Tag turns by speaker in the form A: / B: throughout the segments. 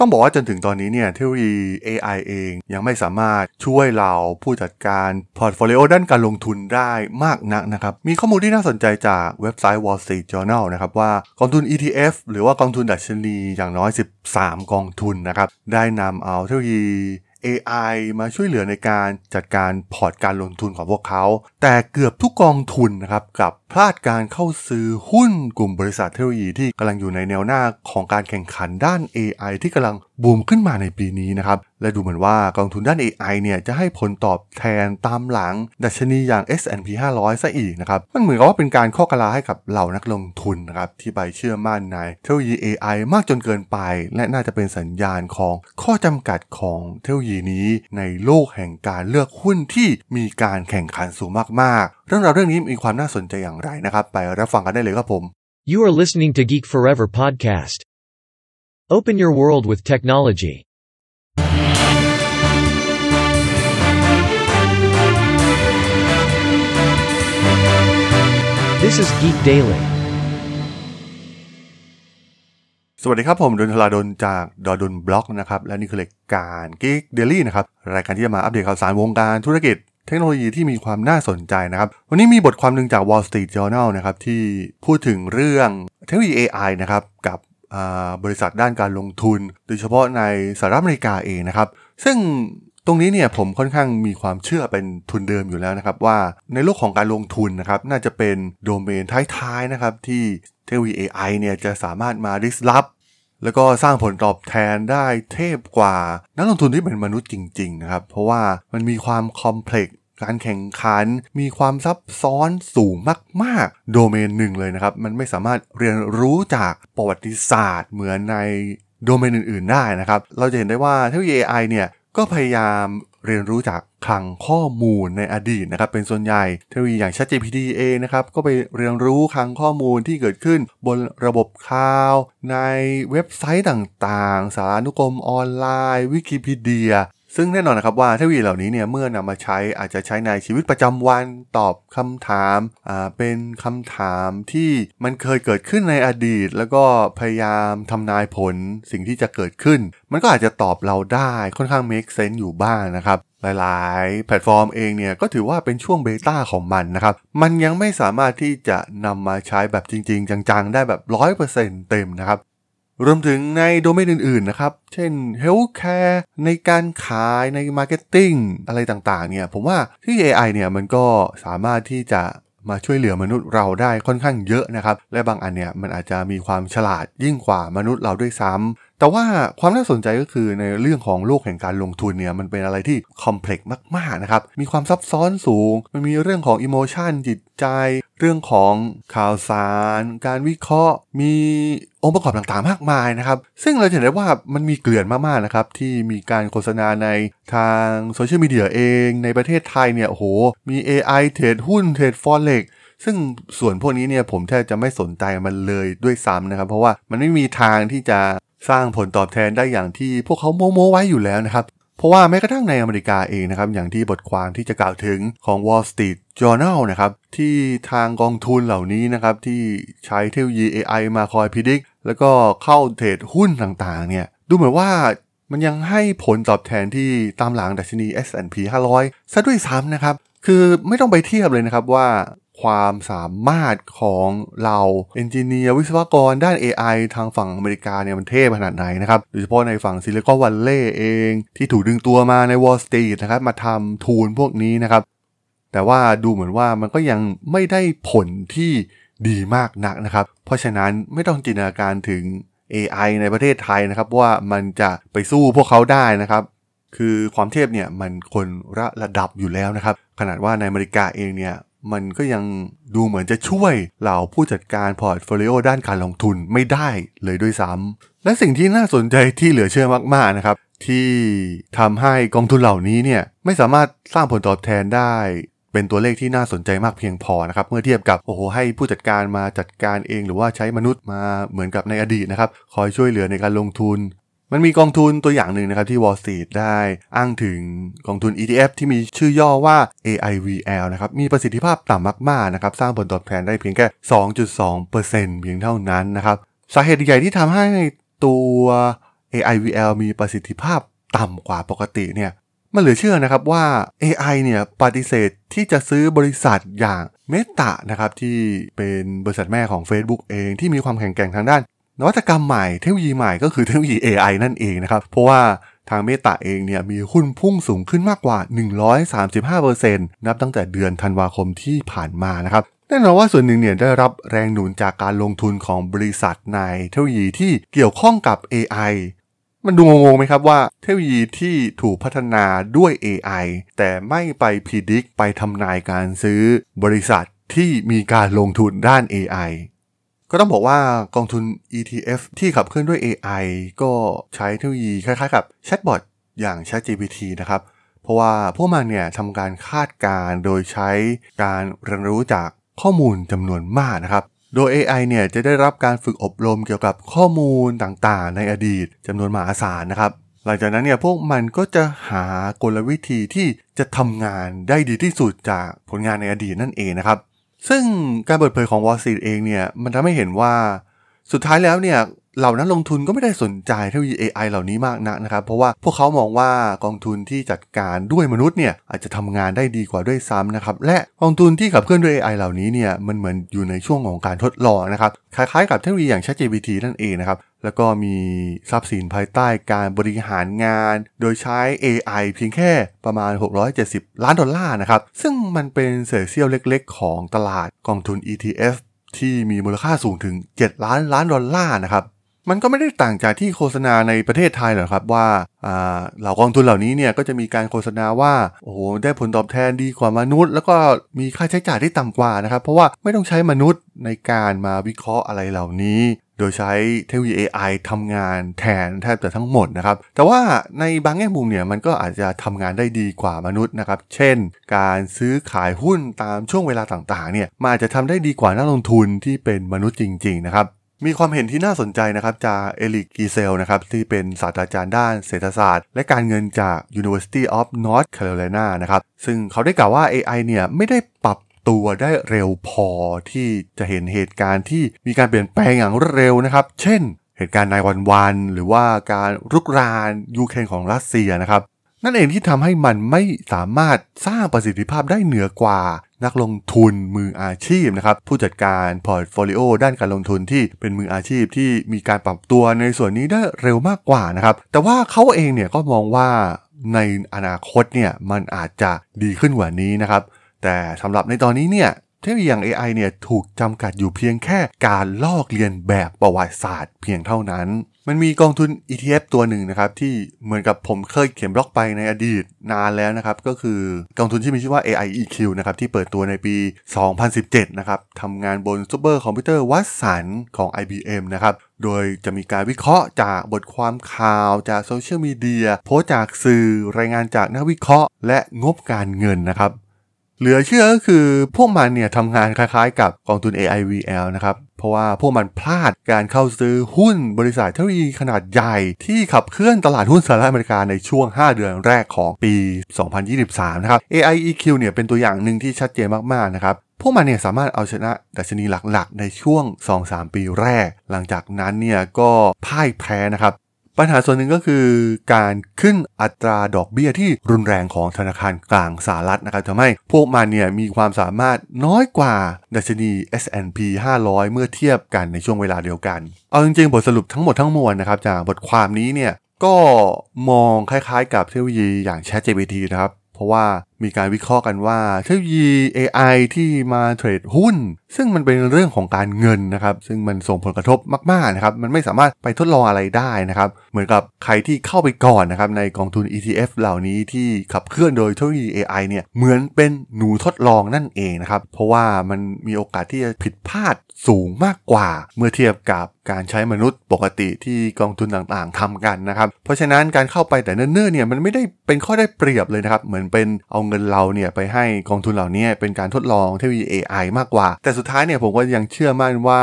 A: ต้องบอกว่าจนถึงตอนนี้เนี่ยเทคโนโลยี AI เองยังไม่สามารถช่วยเหล่าผู้จัดการพอร์ตโฟลิโอด้านการลงทุนได้มากนักนะครับ มีข้อมูลที่น่าสนใจจากเว็บไซต์ Wall Street Journal นะครับว่ากองทุน ETF หรือว่ากองทุนดัชนีอย่างน้อย 13 กองทุนนะครับได้นำเอาเทคโนโลยี AI มาช่วยเหลือในการจัดการพอร์ตการลงทุนของพวกเขา แต่เกือบทุกกองทุนนะครับกลับพลาดการเข้าซื้อหุ้นกลุ่มบริษัทเทคโนโลยีที่กำลังอยู่ในแนวหน้าของการแข่งขันด้าน AI ที่กำลัง บูมขึ้นมาในปีนี้นะครับและดูเหมือนว่ากองทุนด้าน AI เนี่ยจะให้ผลตอบแทนตามหลัง ดัชนีอย่าง S&P 500 ซะอีกนะครับมันเหมือนกับว่าเป็นการข้อกลาให้กับเหล่านักลงทุนนะครับที่ไปเชื่อมั่นในเทคโนโลยี AI มากจนเกินไป และน่าจะเป็นสัญญาณของข้อจำกัดของเทคโนโลยีนี้ ในโลกแห่งการเลือกหุ้นที่มีการแข่งขันสูงมากๆ เรื่องราวเรื่องนี้มีความน่าสนใจอย่างไรนะครับ ไปรับฟังกันได้เลยครับผม
B: You are listening to Geek Forever podcast. Open your world with technology. This is Geek Daily.
A: สวัสดีครับผมดนทลาดนจากดอดนบล็อกนะครับ และนี่คือรายการ Geek Daily นะครับ รายการที่จะมาอัปเดตข่าวสารวงการธุรกิจเทคโนโลยีที่มีความน่าสนใจนะครับ วันนี้มีบทความหนึ่งจาก Wall Street Journal นะครับที่พูดถึงเรื่องเทคโนโลยี AI นะครับกับ บริษัทด้านการลงทุน โดยเฉพาะในสหรัฐอเมริกาเองนะครับ ซึ่งตรงนี้เนี่ยผมค่อนข้างมีความเชื่อเป็นทุนเดิมอยู่แล้วนะครับ ว่าในโลกของการลงทุนนะครับ น่าจะเป็นโดเมนท้ายๆนะครับ ที่เทคโนโลยี AI เนี่ยจะสามารถมา disrupt แล้วก็สร้างผลตอบแทนได้เทพกว่า นักลงทุนที่เป็นมนุษย์จริง ๆ นะครับ เพราะว่ามันมีความคอมเพล็กซ์ การแข่งขันมีความซับซ้อนสูงมาก ๆ โดเมนหนึ่งเลยนะครับ มันไม่สามารถเรียนรู้จากประวัติศาสตร์เหมือนในโดเมนอื่น ๆ ได้นะครับ เราจะเห็นได้ว่าเทคโนโลยี AI เนี่ยก็พยายามเรียนรู้จากคลังข้อมูลในอดีตนะครับเป็นส่วนใหญ่เทคโนโลยีอย่าง ChatGPT เองนะครับก็ไปเรียนรู้คลังข้อมูลที่เกิดขึ้นบนระบบคลาว ในเว็บไซต์ต่างๆ สารานุกรมออนไลน์ วิกิพีเดีย ซึ่งแน่นอนนะครับว่าเทคโนโลยีเหล่านี้เนี่ยเมื่อนำมาใช้อาจจะใช้ในชีวิตประจำวันตอบคำถามอ่าเป็นคำถามที่มันเคยเกิดขึ้นในอดีต แล้วก็พยายามทำนายผลสิ่งที่จะเกิดขึ้น มันก็อาจจะตอบเราได้ค่อนข้าง make sense อยู่บ้างนะครับหลายๆ แพลตฟอร์มเองเนี่ยก็ถือว่าเป็นช่วงเบต้าของมันนะครับ มันยังไม่สามารถที่จะนำมาใช้แบบจริง ๆ จัง ๆ ได้แบบ 100%เต็มนะครับ รวมถึงในโดเมนอื่นๆนะครับ เช่น Healthcare ในการขายใน Marketing อะไรต่างๆ เนี่ย ผมว่าที่ AI เนี่ยมันก็สามารถที่จะมาช่วยเหลือมนุษย์เราได้ค่อนข้างเยอะนะครับ และบางอันเนี่ยมันอาจจะมีความฉลาดยิ่งกว่ามนุษย์เราด้วยซ้ำ แต่ว่าความน่าสนใจก็คือในเรื่องของโลกแห่งการลงทุนเนี่ยมันเป็นอะไรที่คอมเพล็กซ์มากๆนะครับ มีความซับซ้อนสูง มันมีเรื่องของอิโมชันจิตใจ เรื่องของข่าวสาร การวิเคราะห์ มีองค์ประกอบต่างๆ มากมายนะครับ ซึ่งเราจะเห็นได้ว่ามันมีเกลื่อนมากๆนะครับ ที่มีการโฆษณาในทางโซเชียลมีเดียเองในประเทศไทยเนี่ยโอ้โหมี AI เทรดหุ้นเทรดฟอเร็กซึ่งส่วนพวกนี้เนี่ยผมแทบจะไม่สนใจมันเลยด้วยซ้ำนะครับ เพราะว่ามันไม่มีทางที่จะ สร้างผลตอบแทนได้อย่างที่พวกเขาโม้ๆไว้อยู่แล้วนะครับ เพราะว่าแม้กระทั่งในอเมริกาเองนะครับ อย่างที่บทความที่จะกล่าวถึงของ Wall Street Journal นะครับ ที่ทางกองทุนเหล่านี้นะครับ ที่ใช้เทคโนโลยี AI มาคอยพิจิกแล้วก็เข้าเทรดหุ้นต่างๆ เนี่ย ดูเหมือนว่ามันยังให้ผลตอบแทนที่ตามหลังดัชนี S&P 500 ซะด้วยซ้ำนะครับ คือไม่ต้องไปเทียบเลยนะครับว่า ความสามารถของเราเอนจิเนียร์วิศวกรด้าน AI ทางฝั่งอเมริกาเนี่ยมันเทพขนาดไหนนะครับโดยเฉพาะในฝั่งซิลิคอนวัลเลย์เอง ที่ถูกดึงตัวมาใน Wall Street นะครับมาทำทูลพวกนี้นะครับ แต่ว่าดูเหมือนว่ามันก็ยังไม่ได้ผลที่ดีมากนักนะครับ เพราะฉะนั้นไม่ต้องจินตนาการถึง AI ในประเทศไทยนะครับว่ามันจะไปสู้พวกเขาได้นะครับ คือความเทพเนี่ยมันคนละระดับอยู่แล้วนะครับ ขนาดว่าในอเมริกาเองเนี่ย มันก็ยังดูเหมือนจะช่วยเหล่าผู้จัดการพอร์ตโฟลิโอด้านการลงทุนไม่ได้เลยด้วยซ้ำและสิ่งที่น่าสนใจที่เหลือเชื่อมาก ๆ นะครับ ที่ทำให้กองทุนเหล่านี้เนี่ยไม่สามารถสร้างผลตอบแทนได้ เป็นตัวเลขที่น่าสนใจมากเพียงพอนะครับ เมื่อเทียบกับโอ้โหให้ผู้จัดการมาจัดการเอง หรือว่าใช้มนุษย์มาเหมือนกับในอดีตนะครับคอยช่วยเหลือในการลงทุน มันมีกองทุนตัวอย่างหนึ่งนะครับที่ Wall Street ได้อ้างถึงกองทุน ETF ที่มีชื่อย่อว่า AIVL นะครับมีประสิทธิภาพต่ำมากๆนะครับสร้างผลตอบแทนได้เพียงแค่ 2.2%เพียงเท่านั้นนะครับสาเหตุใหญ่ที่ทำให้ตัว AI VL มีประสิทธิภาพต่ำกว่าปกติเนี่ยมันเหลือเชื่อนะครับว่า AI เนี่ยปฏิเสธที่จะซื้อบริษัทอย่างเมตานะครับที่เป็นบริษัทแม่ของ Facebook เองที่มีความแข็งแกร่งทางด้าน นวัตกรรมใหม่เทคโนโลยีใหม่ก็คือเทคโนโลยี AI นั่นเองนะครับ เพราะว่าทางเมตาเองเนี่ยมีหุ้นพุ่งสูงขึ้นมากกว่า 135%นับตั้งแต่เดือนธันวาคมที่ผ่านมานะครับแน่นอนว่าส่วนหนึ่งเนี่ยได้รับแรงหนุนจากการลงทุนของบริษัทในเทคโนโลยีที่เกี่ยวข้องกับ AI มันดูงงไหมครับว่าเทคโนโลยีที่ถูกพัฒนาด้วย AI แต่ไม่ไปพิจิกไปทำนายการซื้อบริษัทที่มีการลงทุนด้าน AI ก็ต้องบอกว่ากองทุน ETF ที่ขับเคลื่อนด้วย AI ก็ใช้เทคโนโลยีคล้ายๆกับแชทบอทอย่าง ChatGPT นะครับ เพราะว่าพวกมันเนี่ยทำการคาดการโดยใช้การเรียนรู้จากข้อมูลจำนวนมากนะครับ โดย AI เนี่ยจะได้รับการฝึกอบรมเกี่ยวกับข้อมูลต่างๆ ในอดีตจำนวนมหาศาลนะครับ หลังจากนั้นเนี่ยพวกมันก็จะหากลวิธีที่จะทำงานได้ดีที่สุดจากผลงานในอดีตนั่นเองนะครับ ซึ่งการเปิดเผยของวอลซีดเองเนี่ยมันทำให้เห็นว่าสุดท้ายแล้วเนี่ย เหล่านักลงทุนก็ไม่ได้สนใจเทคโนโลยี AI เหล่านี้มากนักนะครับ เพราะว่าพวกเขามองว่ากองทุนที่จัดการด้วยมนุษย์เนี่ยอาจจะทำงานได้ดีกว่าด้วยซ้ำนะครับ และกองทุนที่ขับเคลื่อนด้วย AI เหล่านี้เนี่ยมันเหมือนอยู่ในช่วงของการทดลองนะครับ คล้ายๆกับเทคโนโลยีอย่าง ChatGPT นั่นเองนะครับแล้วก็มีทรัพย์สินภายใต้การบริหารงาน โดยใช้ AI เพียงแค่ประมาณ 670 ล้านดอลลาร์นะครับ ซึ่งมันเป็นเศษเสี้ยวเล็กๆ ของตลาดกองทุน ETF ที่มีมูลค่าสูงถึง 7 ล้านล้านดอลลาร์นะครับ มันก็ไม่ได้ต่างจากที่โฆษณาในประเทศไทยหรอกครับว่าเหล่ากองทุนเหล่านี้เนี่ยก็จะมีการโฆษณาว่าโอ้โหได้ผลตอบแทนดีกว่ามนุษย์ แล้วก็มีค่าใช้จ่ายที่ต่ำกว่านะครับ เพราะว่าไม่ต้องใช้มนุษย์ในการมาวิเคราะห์อะไรเหล่านี้โดยใช้เทคโนโลยี AI ทำงานแทนแทบจะทั้งหมดนะครับ แต่ว่าในบางแง่มุมเนี่ยมันก็อาจจะทำงานได้ดีกว่ามนุษย์นะครับ เช่น การซื้อขายหุ้นตามช่วงเวลาต่างๆเนี่ยมันอาจจะทำได้ดีกว่านักลงทุนที่เป็นมนุษย์จริง ๆ นะครับ มีความเห็นที่น่าสนใจนะครับจากเอลิกกีเซลนะครับที่เป็นศาสตราจารย์ด้านเศรษฐศาสตร์ และการเงินจาก University of North Carolina นะครับซึ่งเขาได้กล่าวว่า AI เนี่ยไม่ได้ปรับตัวได้เร็วพอที่จะเห็นเหตุการณ์ที่มีการเปลี่ยนแปลงอย่างรวดเร็วนะครับ เช่น เหตุการณ์ในวันวัน หรือว่าการรุกรานยูเครนของรัสเซียนะครับ นั่นเองที่ทำให้มันไม่สามารถสร้างประสิทธิภาพได้เหนือกว่านักลงทุนมืออาชีพนะครับผู้จัดการพอร์ตโฟลิโอด้านการลงทุนที่เป็นมืออาชีพที่มีการปรับตัวในส่วนนี้ได้เร็วมากกว่านะครับ แต่ว่าเขาเองเนี่ยก็มองว่าในอนาคตเนี่ยมันอาจจะดีขึ้นกว่านี้นะครับ แต่สำหรับในตอนนี้เนี่ย เทคโนโลยีอย่าง AI เนี่ยถูกจำกัดอยู่เพียงแค่การลอกเลียนแบบประวัติศาสตร์เพียงเท่านั้น มันมีกองทุน ETF ตัวหนึ่งนะครับที่เหมือนกับผมเคยเขียนบล็อกไปในอดีตนานแล้วนะครับ ก็คือกองทุนที่มีชื่อว่า AI EQ นะครับที่เปิดตัวในปี 2017 นะครับทำงานบนซูเปอร์คอมพิวเตอร์วัดสันของ IBM นะครับโดยจะมีการวิเคราะห์จากบทความข่าวจากโซเชียลมีเดียโพสต์จากสื่อรายงานจากนักวิเคราะห์ และงบการเงินนะครับ เหลือเชื่อก็คือพวกมันเนี่ยทำงานคล้ายๆกับกองทุน AIVL นะครับ เพราะว่าพวกมันพลาดการเข้าซื้อหุ้นบริษัทเทคโนโลยีขนาดใหญ่ที่ขับเคลื่อนตลาดหุ้นสหรัฐอเมริกาในช่วง 5 เดือนแรกของปี 2023 นะครับ AIEQ เนี่ยเป็นตัวอย่างหนึ่งที่ชัดเจนมากๆนะครับพวกมันเนี่ยสามารถเอาชนะดัชนีหลักๆ ในช่วง 2-3 ปีแรก หลังจากนั้นเนี่ยก็พ่ายแพ้นะครับ ปัญหาส่วนหนึ่งก็คือการขึ้นอัตราดอกเบี้ยที่รุนแรงของธนาคารกลางสหรัฐนะครับทำให้พวกมันเนี่ยมีความสามารถน้อยกว่าดัชนี S&P 500 เมื่อเทียบกันในช่วงเวลาเดียวกัน เอาจริงๆ บทสรุปทั้งหมดทั้งมวลนะครับจากบทความนี้เนี่ยก็มองคล้ายๆ กับเทคโนโลยีอย่าง ChatGPT นะครับ เพราะว่ามีการวิเคราะห์กันว่าเทคโนโลยี AI ที่มาเทรดหุ้น ซึ่งมันเป็นเรื่องของการเงินนะครับ ซึ่งมันส่งผลกระทบมากๆนะครับ มันไม่สามารถไปทดลองอะไรได้นะครับ เหมือนกับใครที่เข้าไปก่อนนะครับในกองทุน ETF เหล่านี้ที่ขับเคลื่อนโดยเทคโนโลยี AI เนี่ยเหมือนเป็นหนูทดลองนั่นเองนะครับ เพราะว่ามันมีโอกาสที่จะผิดพลาดสูงมากกว่า เมื่อเทียบกับการใช้มนุษย์ปกติที่กองทุนต่างๆทำกันนะครับ เพราะฉะนั้นการเข้าไปแต่เนิ่นๆเนี่ยมันไม่ได้เป็นข้อได้เปรียบเลยนะครับ เหมือนเป็นเอาเงินเราเนี่ยไปให้กองทุนเหล่านี้เป็นการทดลองเทคโนโลยี AI มากกว่า แต่สุดท้ายเนี่ยผมก็ยังเชื่อมั่นว่า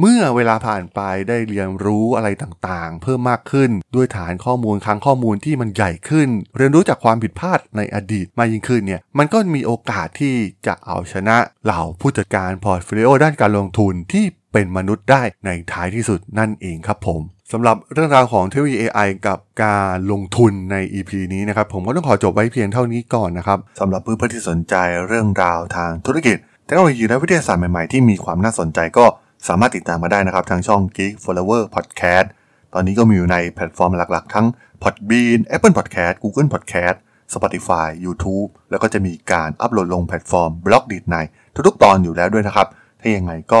A: เมื่อเวลาผ่านไปได้เรียนรู้อะไรต่างๆ เพิ่มมากขึ้นด้วยฐานข้อมูลคลังข้อมูลที่มันใหญ่ขึ้น เรียนรู้จากความผิดพลาดในอดีตมากยิ่งขึ้นเนี่ยมันก็มีโอกาสที่จะเอาชนะเหล่าผู้จัดการ portfolio ด้านการลงทุนที่เป็นมนุษย์ได้ในท้ายที่สุดนั่นเองครับผม สำหรับเรื่องราวของเทคโนโลยี AI กับการลงทุนใน EP นี้นะครับ ผมก็ต้องขอจบไว้เพียงเท่านี้ก่อนนะครับสำหรับเพื่อนๆที่สนใจเรื่องราวทางธุรกิจ เทคโนโลยีและวิทยาศาสตร์ใหม่ๆ ที่มีความน่าสนใจก็สามารถติดตามมาได้นะครับ ทางช่อง Geek Forever Podcast ตอนนี้ก็มีอยู่ในแพลตฟอร์มหลักๆ ทั้ง Podbean Apple Podcast Google Podcast Spotify YouTube แล้วก็จะมีการอัปโหลดลงแพลตฟอร์ม Blockdit ในทุกๆ ตอนอยู่แล้วด้วยนะครับ ถ้ายังไงก็